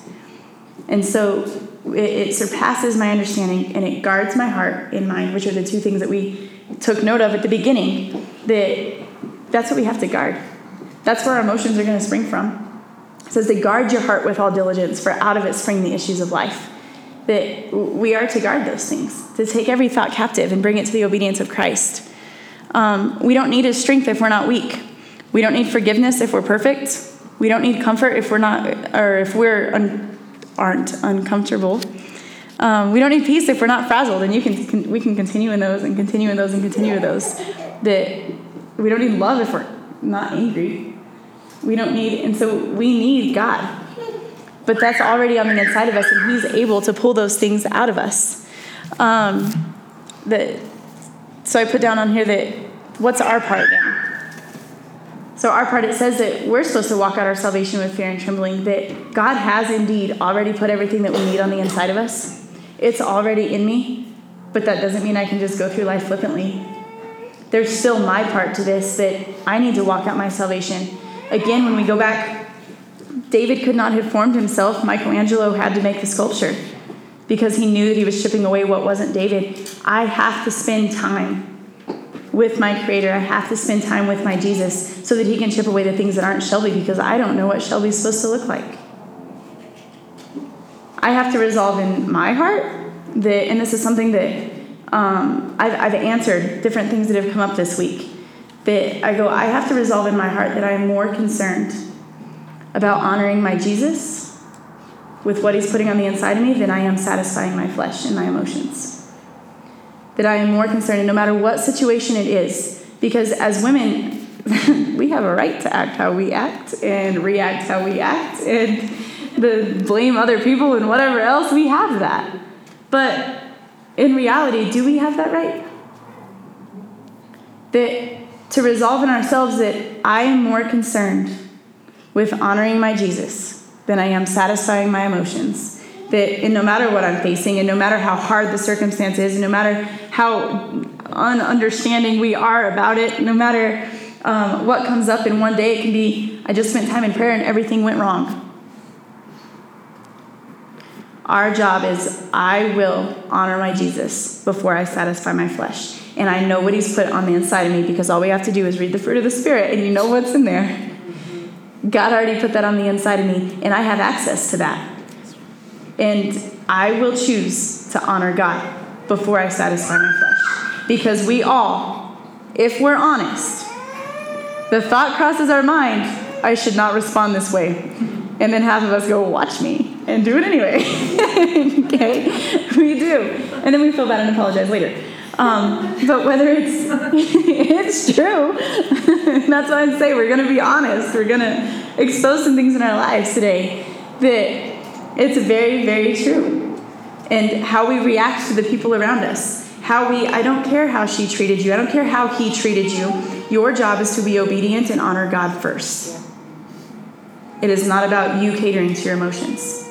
And so it, it surpasses my understanding and it guards my heart and mind, which are the two things that we took note of at the beginning that that's what we have to guard. That's where our emotions are going to spring from. It says to guard your heart with all diligence, for out of it spring the issues of life. That we are to guard those things, to take every thought captive and bring it to the obedience of Christ. Um, we don't need his strength if we're not weak. We don't need forgiveness if we're perfect. We don't need comfort if we're not, or if we're un, aren't uncomfortable. Um, we don't need peace if we're not frazzled, and you can, can, we can continue in those and continue in those and continue in those. That we don't need love if we're not angry. We don't need, and so we need God. But that's already on the inside of us, and He's able to pull those things out of us. Um, that, so I put down on here that what's our part then? So, our part, it says that we're supposed to walk out our salvation with fear and trembling, that God has indeed already put everything that we need on the inside of us. It's already in me, but that doesn't mean I can just go through life flippantly. There's still my part to this that I need to walk out my salvation. Again, when we go back, David could not have formed himself. Michelangelo had to make the sculpture because he knew that he was chipping away what wasn't David. I have to spend time with my Creator. I have to spend time with my Jesus so that He can chip away the things that aren't Shelby because I don't know what Shelby's supposed to look like. I have to resolve in my heart that, and this is something that um, I've, I've answered different things that have come up this week. That I go, I have to resolve in my heart that I am more concerned about honoring my Jesus with what He's putting on the inside of me than I am satisfying my flesh and my emotions that I am more concerned, no matter what situation it is, because as women, *laughs* we have a right to act how we act and react how we act and the blame other people and whatever else, we have that. But in reality, do we have that right? That to resolve in ourselves that I am more concerned with honoring my Jesus than I am satisfying my emotions that and no matter what I'm facing, and no matter how hard the circumstance is, and no matter how ununderstanding we are about it, no matter um, what comes up in one day, it can be I just spent time in prayer and everything went wrong. Our job is I will honor my Jesus before I satisfy my flesh. And I know what he's put on the inside of me because all we have to do is read the fruit of the Spirit and you know what's in there. God already put that on the inside of me, and I have access to that. And I will choose to honor God before I satisfy my flesh. Because we all, if we're honest, the thought crosses our mind, I should not respond this way. And then half of us go, watch me, and do it anyway. *laughs* okay? We do. And then we feel bad and apologize later. Um, but whether it's *laughs* it's true, *laughs* that's why I say we're going to be honest. We're going to expose some things in our lives today that it's very, very true. And how we react to the people around us. How we, I don't care how she treated you, I don't care how he treated you. Your job is to be obedient and honor God first. It is not about you catering to your emotions.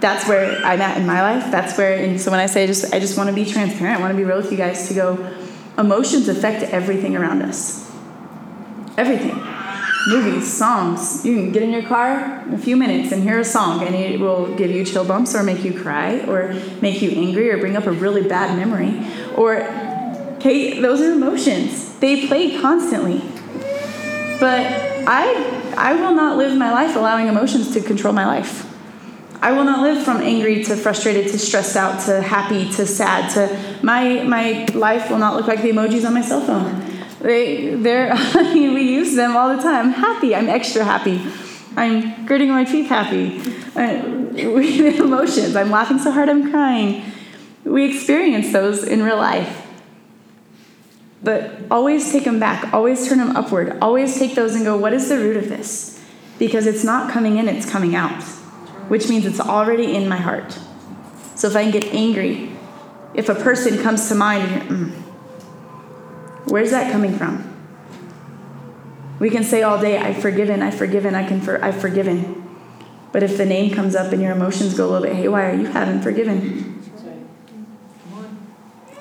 That's where I'm at in my life. That's where, and so when I say I just, I just want to be transparent, I want to be real with you guys to go, emotions affect everything around us. Everything movies, songs. You can get in your car in a few minutes and hear a song, and it will give you chill bumps or make you cry or make you angry or bring up a really bad memory. Or, okay, those are emotions. They play constantly. But I, I will not live my life allowing emotions to control my life. I will not live from angry to frustrated to stressed out to happy to sad to my my life will not look like the emojis on my cell phone. They, they're, I *laughs* mean, we use them all the time. I'm happy. I'm extra happy. I'm gritting my teeth happy. We uh, have *laughs* emotions. I'm laughing so hard I'm crying. We experience those in real life. But always take them back. Always turn them upward. Always take those and go, what is the root of this? Because it's not coming in, it's coming out, which means it's already in my heart. So if I can get angry, if a person comes to mind mm, Where's that coming from? We can say all day, I've forgiven, I've forgiven, I can for, I've forgiven. But if the name comes up and your emotions go a little bit haywire, you haven't forgiven.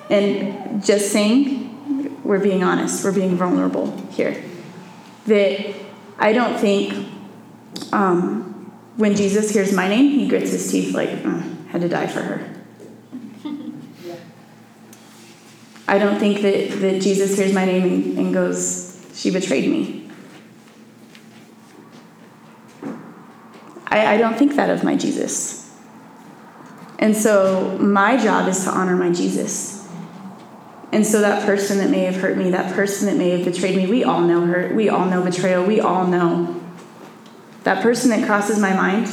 And just saying, we're being honest, we're being vulnerable here. That I don't think um, when Jesus hears my name, he grits his teeth like, mm, had to die for her. *laughs* I don't think that, that Jesus hears my name and, and goes, She betrayed me. I, I don't think that of my Jesus. And so my job is to honor my Jesus. And so that person that may have hurt me, that person that may have betrayed me, we all know hurt, we all know betrayal, we all know. That person that crosses my mind,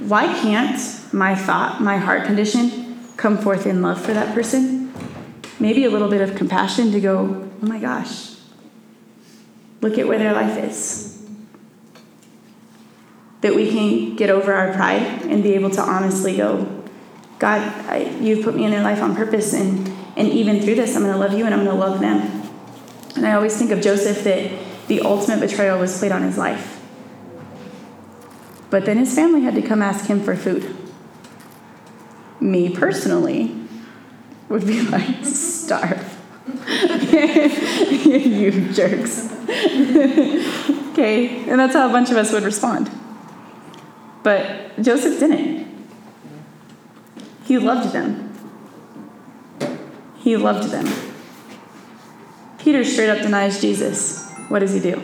why can't my thought, my heart condition come forth in love for that person? maybe a little bit of compassion to go, oh my gosh, look at where their life is. That we can get over our pride and be able to honestly go, God, I, you've put me in their life on purpose, and, and even through this, I'm going to love you and I'm going to love them. And I always think of Joseph that the ultimate betrayal was played on his life. But then his family had to come ask him for food. Me personally would be *laughs* like, starve. *laughs* you jerks. *laughs* okay, and that's how a bunch of us would respond. But Joseph didn't. He loved them. He loved them. Peter straight up denies Jesus. What does he do?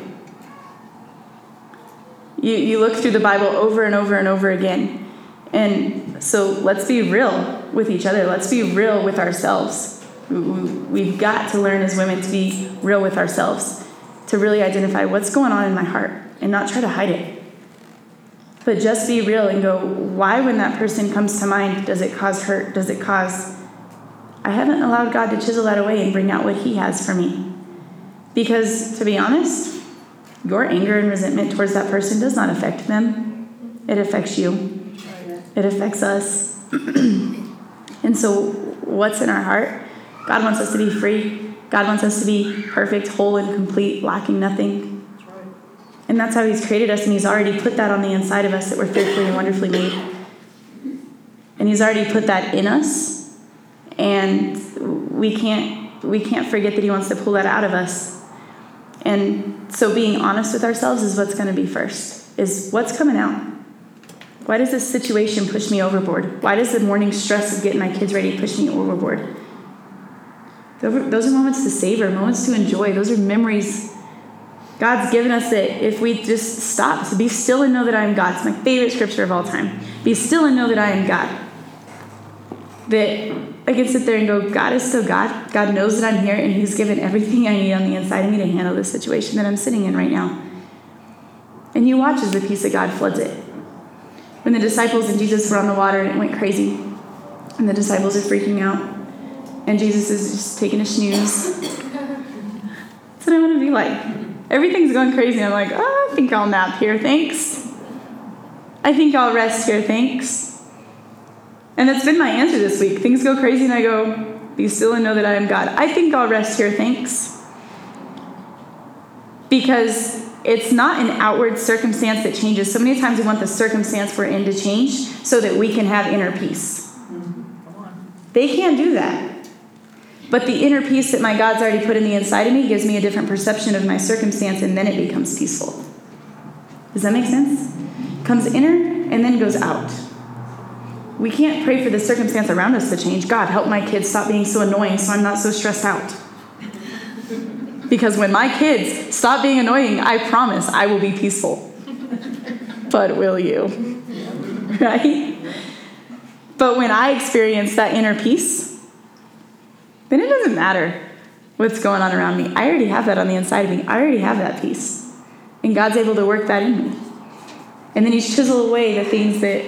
You, you look through the Bible over and over and over again. And so let's be real with each other. Let's be real with ourselves. We've got to learn as women to be real with ourselves, to really identify what's going on in my heart and not try to hide it. But just be real and go, why, when that person comes to mind, does it cause hurt? Does it cause. I haven't allowed God to chisel that away and bring out what He has for me. Because, to be honest, your anger and resentment towards that person does not affect them, it affects you, it affects us. *clears throat* and so, what's in our heart? God wants us to be free. God wants us to be perfect, whole, and complete, lacking nothing. And that's how He's created us, and He's already put that on the inside of us that we're fearfully and wonderfully made. And He's already put that in us, and we can't we can't forget that He wants to pull that out of us. And so, being honest with ourselves is what's going to be first. Is what's coming out. Why does this situation push me overboard? Why does the morning stress of getting my kids ready push me overboard? Those are moments to savor, moments to enjoy. Those are memories God's given us that if we just stop, so be still and know that I am God. It's my favorite scripture of all time. Be still and know that I am God. That I can sit there and go, God is still God. God knows that I'm here, and He's given everything I need on the inside of me to handle this situation that I'm sitting in right now. And He watches the peace of God floods it. When the disciples and Jesus were on the water and it went crazy, and the disciples are freaking out, and Jesus is just taking a snooze. That's what I want to be like. Everything's going crazy. I'm like, oh, I think I'll nap here, thanks. I think I'll rest here, thanks. And that's been my answer this week. Things go crazy, and I go, be still and know that I am God. I think I'll rest here, thanks. Because it's not an outward circumstance that changes. So many times we want the circumstance we're in to change so that we can have inner peace. They can't do that. But the inner peace that my God's already put in the inside of me gives me a different perception of my circumstance, and then it becomes peaceful. Does that make sense? Comes inner and then goes out. We can't pray for the circumstance around us to change. God, help my kids stop being so annoying so I'm not so stressed out. Because when my kids stop being annoying, I promise I will be peaceful. But will you? Right? But when I experience that inner peace, then it doesn't matter what's going on around me. I already have that on the inside of me. I already have that peace. And God's able to work that in me. And then He's chiseled away the things that,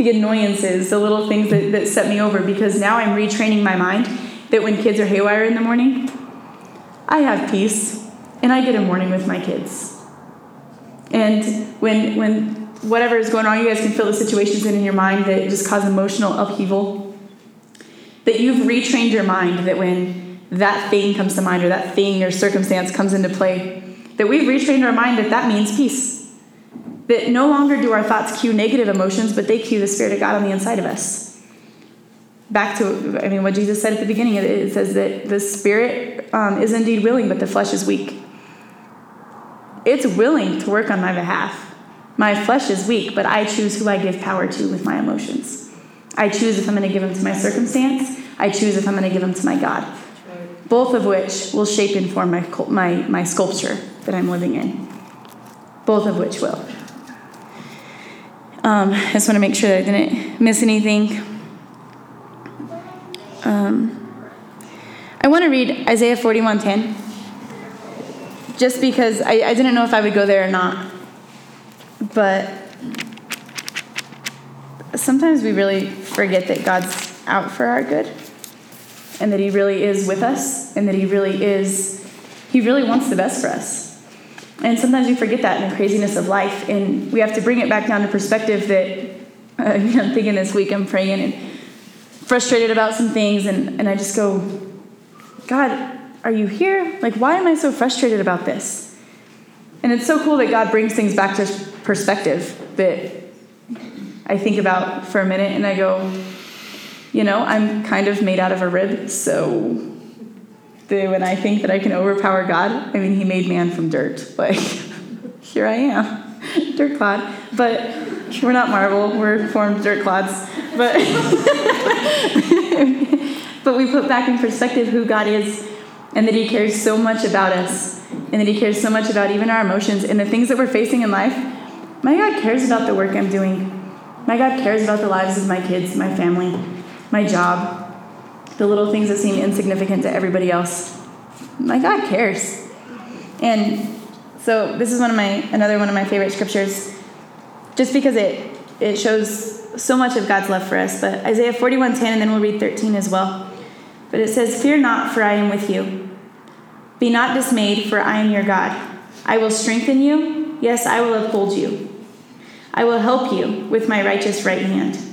the annoyances, the little things that, that set me over, because now I'm retraining my mind that when kids are haywire in the morning, I have peace and I get a morning with my kids. And when, when whatever is going on, you guys can feel the situations in your mind that just cause emotional upheaval that you've retrained your mind that when that thing comes to mind or that thing or circumstance comes into play, that we've retrained our mind that that means peace. That no longer do our thoughts cue negative emotions, but they cue the Spirit of God on the inside of us. Back to, I mean, what Jesus said at the beginning, it says that the Spirit um, is indeed willing, but the flesh is weak. It's willing to work on my behalf. My flesh is weak, but I choose who I give power to with my emotions. I choose if I'm going to give them to my circumstance. I choose if I'm going to give them to my God. Both of which will shape and form my, my, my sculpture that I'm living in. Both of which will. Um, I just want to make sure that I didn't miss anything. Um, I want to read Isaiah 41:10, just because I, I didn't know if I would go there or not. But sometimes we really forget that God's out for our good and that He really is with us and that He really is, He really wants the best for us. And sometimes we forget that in the craziness of life, and we have to bring it back down to perspective that uh, *laughs* I'm thinking this week, I'm praying and frustrated about some things, and, and I just go, God, are you here? Like, why am I so frustrated about this? And it's so cool that God brings things back to perspective that I think about for a minute and I go, you know, I'm kind of made out of a rib, so the, when I think that I can overpower God, I mean, He made man from dirt. Like, *laughs* here I am, *laughs* dirt clod. But we're not marble, we're formed dirt clods. But, *laughs* but we put back in perspective who God is and that He cares so much about us and that He cares so much about even our emotions and the things that we're facing in life. My God cares about the work I'm doing. My God cares about the lives of my kids, my family, my job, the little things that seem insignificant to everybody else. My God cares. And so this is one of my another one of my favorite scriptures just because it it shows so much of God's love for us. But Isaiah 41:10 and then we'll read 13 as well. But it says, "Fear not, for I am with you. Be not dismayed, for I am your God. I will strengthen you. Yes, I will uphold you. I will help you with my righteous right hand."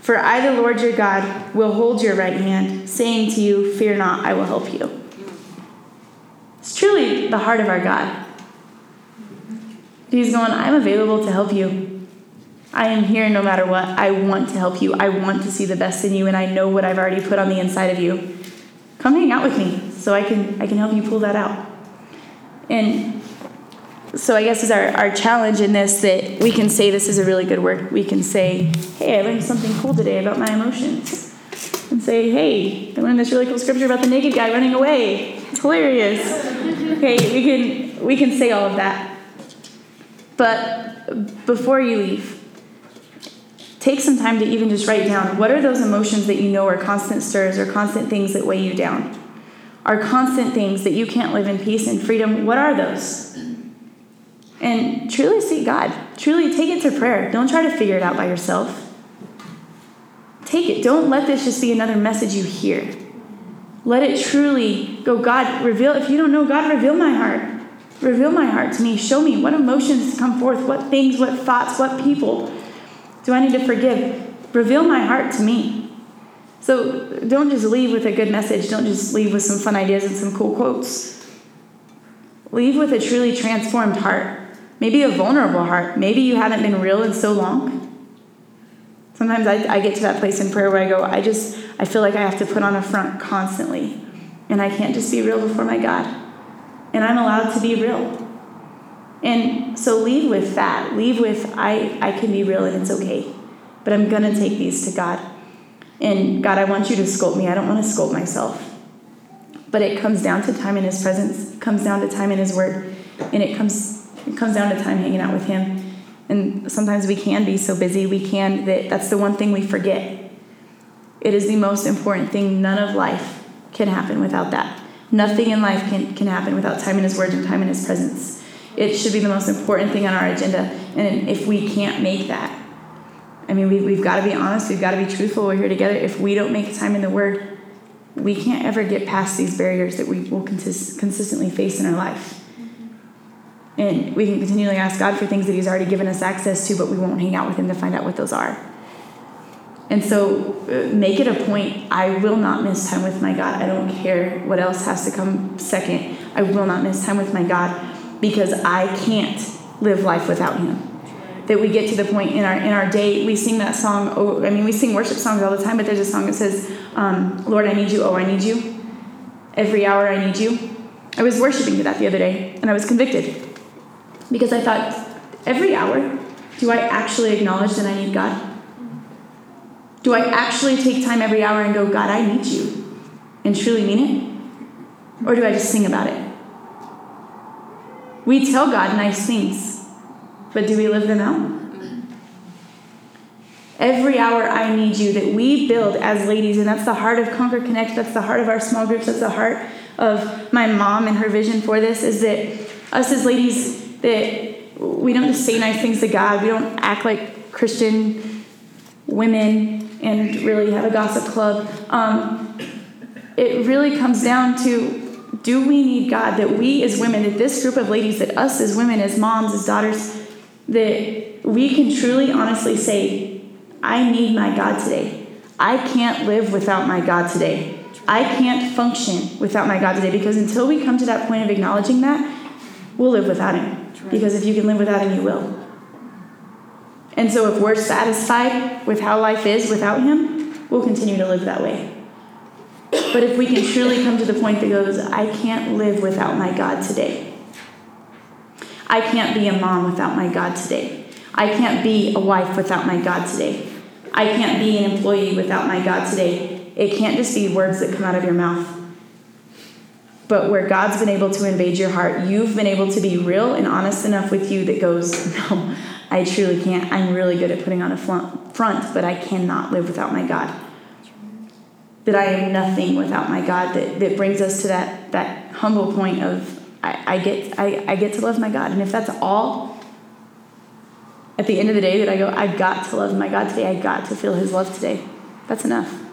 For I, the Lord your God, will hold your right hand, saying to you, Fear not, I will help you. It's truly the heart of our God. He's going, I'm available to help you. I am here no matter what. I want to help you. I want to see the best in you, and I know what I've already put on the inside of you. Come hang out with me so I can I can help you pull that out. And so I guess is our, our challenge in this that we can say this is a really good work. We can say, hey, I learned something cool today about my emotions. And say, hey, I learned this really cool scripture about the naked guy running away. It's hilarious. Okay, we can we can say all of that. But before you leave, take some time to even just write down what are those emotions that you know are constant stirs or constant things that weigh you down? Are constant things that you can't live in peace and freedom? What are those? And truly seek God. Truly take it to prayer. Don't try to figure it out by yourself. Take it. Don't let this just be another message you hear. Let it truly go, God, reveal. If you don't know, God, reveal my heart. Reveal my heart to me. Show me what emotions come forth, what things, what thoughts, what people do I need to forgive. Reveal my heart to me. So don't just leave with a good message. Don't just leave with some fun ideas and some cool quotes. Leave with a truly transformed heart maybe a vulnerable heart. Maybe you haven't been real in so long. Sometimes I, I get to that place in prayer where I go, I just, I feel like I have to put on a front constantly. And I can't just be real before my God. And I'm allowed to be real. And so leave with that. Leave with, I, I can be real and it's okay. But I'm going to take these to God. And God, I want you to sculpt me. I don't want to sculpt myself. But it comes down to time in His presence, comes down to time in His Word, and it comes it comes down to time hanging out with Him. And sometimes we can be so busy, we can, that that's the one thing we forget. It is the most important thing. None of life can happen without that. Nothing in life can, can happen without time in His Word and time in His presence. It should be the most important thing on our agenda. And if we can't make that, I mean, we, we've got to be honest, we've got to be truthful. We're here together. If we don't make time in the Word, we can't ever get past these barriers that we will consist- consistently face in our life. And we can continually ask God for things that He's already given us access to, but we won't hang out with Him to find out what those are. And so uh, make it a point I will not miss time with my God. I don't care what else has to come second. I will not miss time with my God because I can't live life without Him. That we get to the point in our in our day, we sing that song. Oh, I mean, we sing worship songs all the time, but there's a song that says, um, "Lord, I need you. Oh, I need you. Every hour, I need you." I was worshiping to that the other day, and I was convicted because I thought, every hour, do I actually acknowledge that I need God? Do I actually take time every hour and go, God, I need you, and truly mean it? Or do I just sing about it? We tell God nice things, but do we live them out? Every hour I need you that we build as ladies, and that's the heart of Conquer Connect, that's the heart of our small groups, that's the heart of my mom and her vision for this, is that us as ladies that we don't just say nice things to God, we don't act like Christian women and really have a gossip club. Um, it really comes down to do we need God? That we as women, that this group of ladies, that us as women, as moms, as daughters, that we can truly, honestly say, I need my God today. I can't live without my God today. I can't function without my God today because until we come to that point of acknowledging that, we'll live without Him. Because if you can live without Him, you will. And so if we're satisfied with how life is without Him, we'll continue to live that way. But if we can truly come to the point that goes, I can't live without my God today. I can't be a mom without my God today. I can't be a wife without my God today. I can't be an employee without my God today. It can't just be words that come out of your mouth. But where God's been able to invade your heart, you've been able to be real and honest enough with you that goes, *laughs* No, I truly can't. I'm really good at putting on a front, but I cannot live without my God. That I am nothing without my God, that, that brings us to that, that humble point of I, I, get, I, I get to love my God. And if that's all, at the end of the day, that I go, I got to love my God today, I got to feel His love today, that's enough.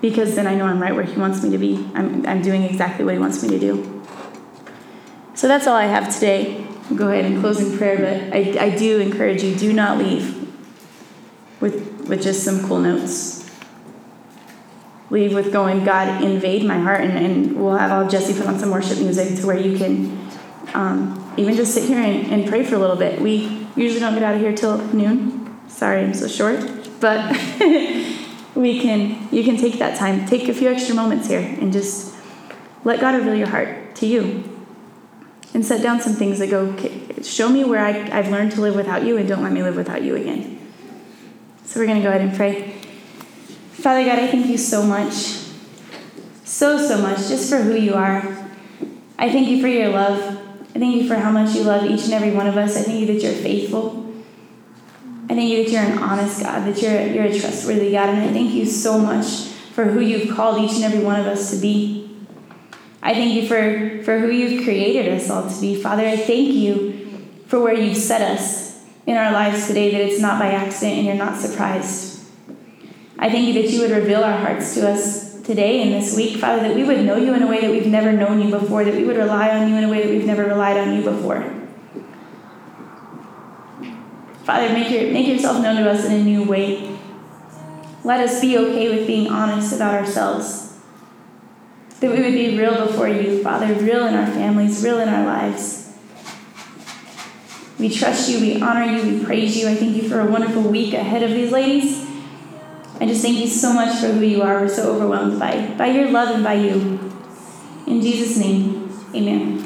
Because then I know I'm right where He wants me to be. I'm, I'm doing exactly what He wants me to do. So that's all I have today. I'll go ahead and close in prayer, but I, I do encourage you do not leave with, with just some cool notes leave with going, God, invade my heart. And, and we'll have all Jesse put on some worship music to where you can um, even just sit here and, and pray for a little bit. We usually don't get out of here till noon. Sorry, I'm so short. But *laughs* we can, you can take that time, take a few extra moments here and just let God reveal your heart to you. And set down some things that go, show me where I, I've learned to live without you and don't let me live without you again. So we're going to go ahead and pray. Father God, I thank you so much. So, so much, just for who you are. I thank you for your love. I thank you for how much you love each and every one of us. I thank you that you're faithful. I thank you that you're an honest God, that you're, you're a trustworthy God. And I thank you so much for who you've called each and every one of us to be. I thank you for, for who you've created us all to be. Father, I thank you for where you've set us in our lives today, that it's not by accident and you're not surprised. I thank you that you would reveal our hearts to us today and this week, Father, that we would know you in a way that we've never known you before, that we would rely on you in a way that we've never relied on you before. Father, make, your, make yourself known to us in a new way. Let us be okay with being honest about ourselves. That we would be real before you, Father, real in our families, real in our lives. We trust you, we honor you, we praise you. I thank you for a wonderful week ahead of these ladies. I just thank you so much for who you are. We're so overwhelmed by, by your love and by you. In Jesus' name, amen.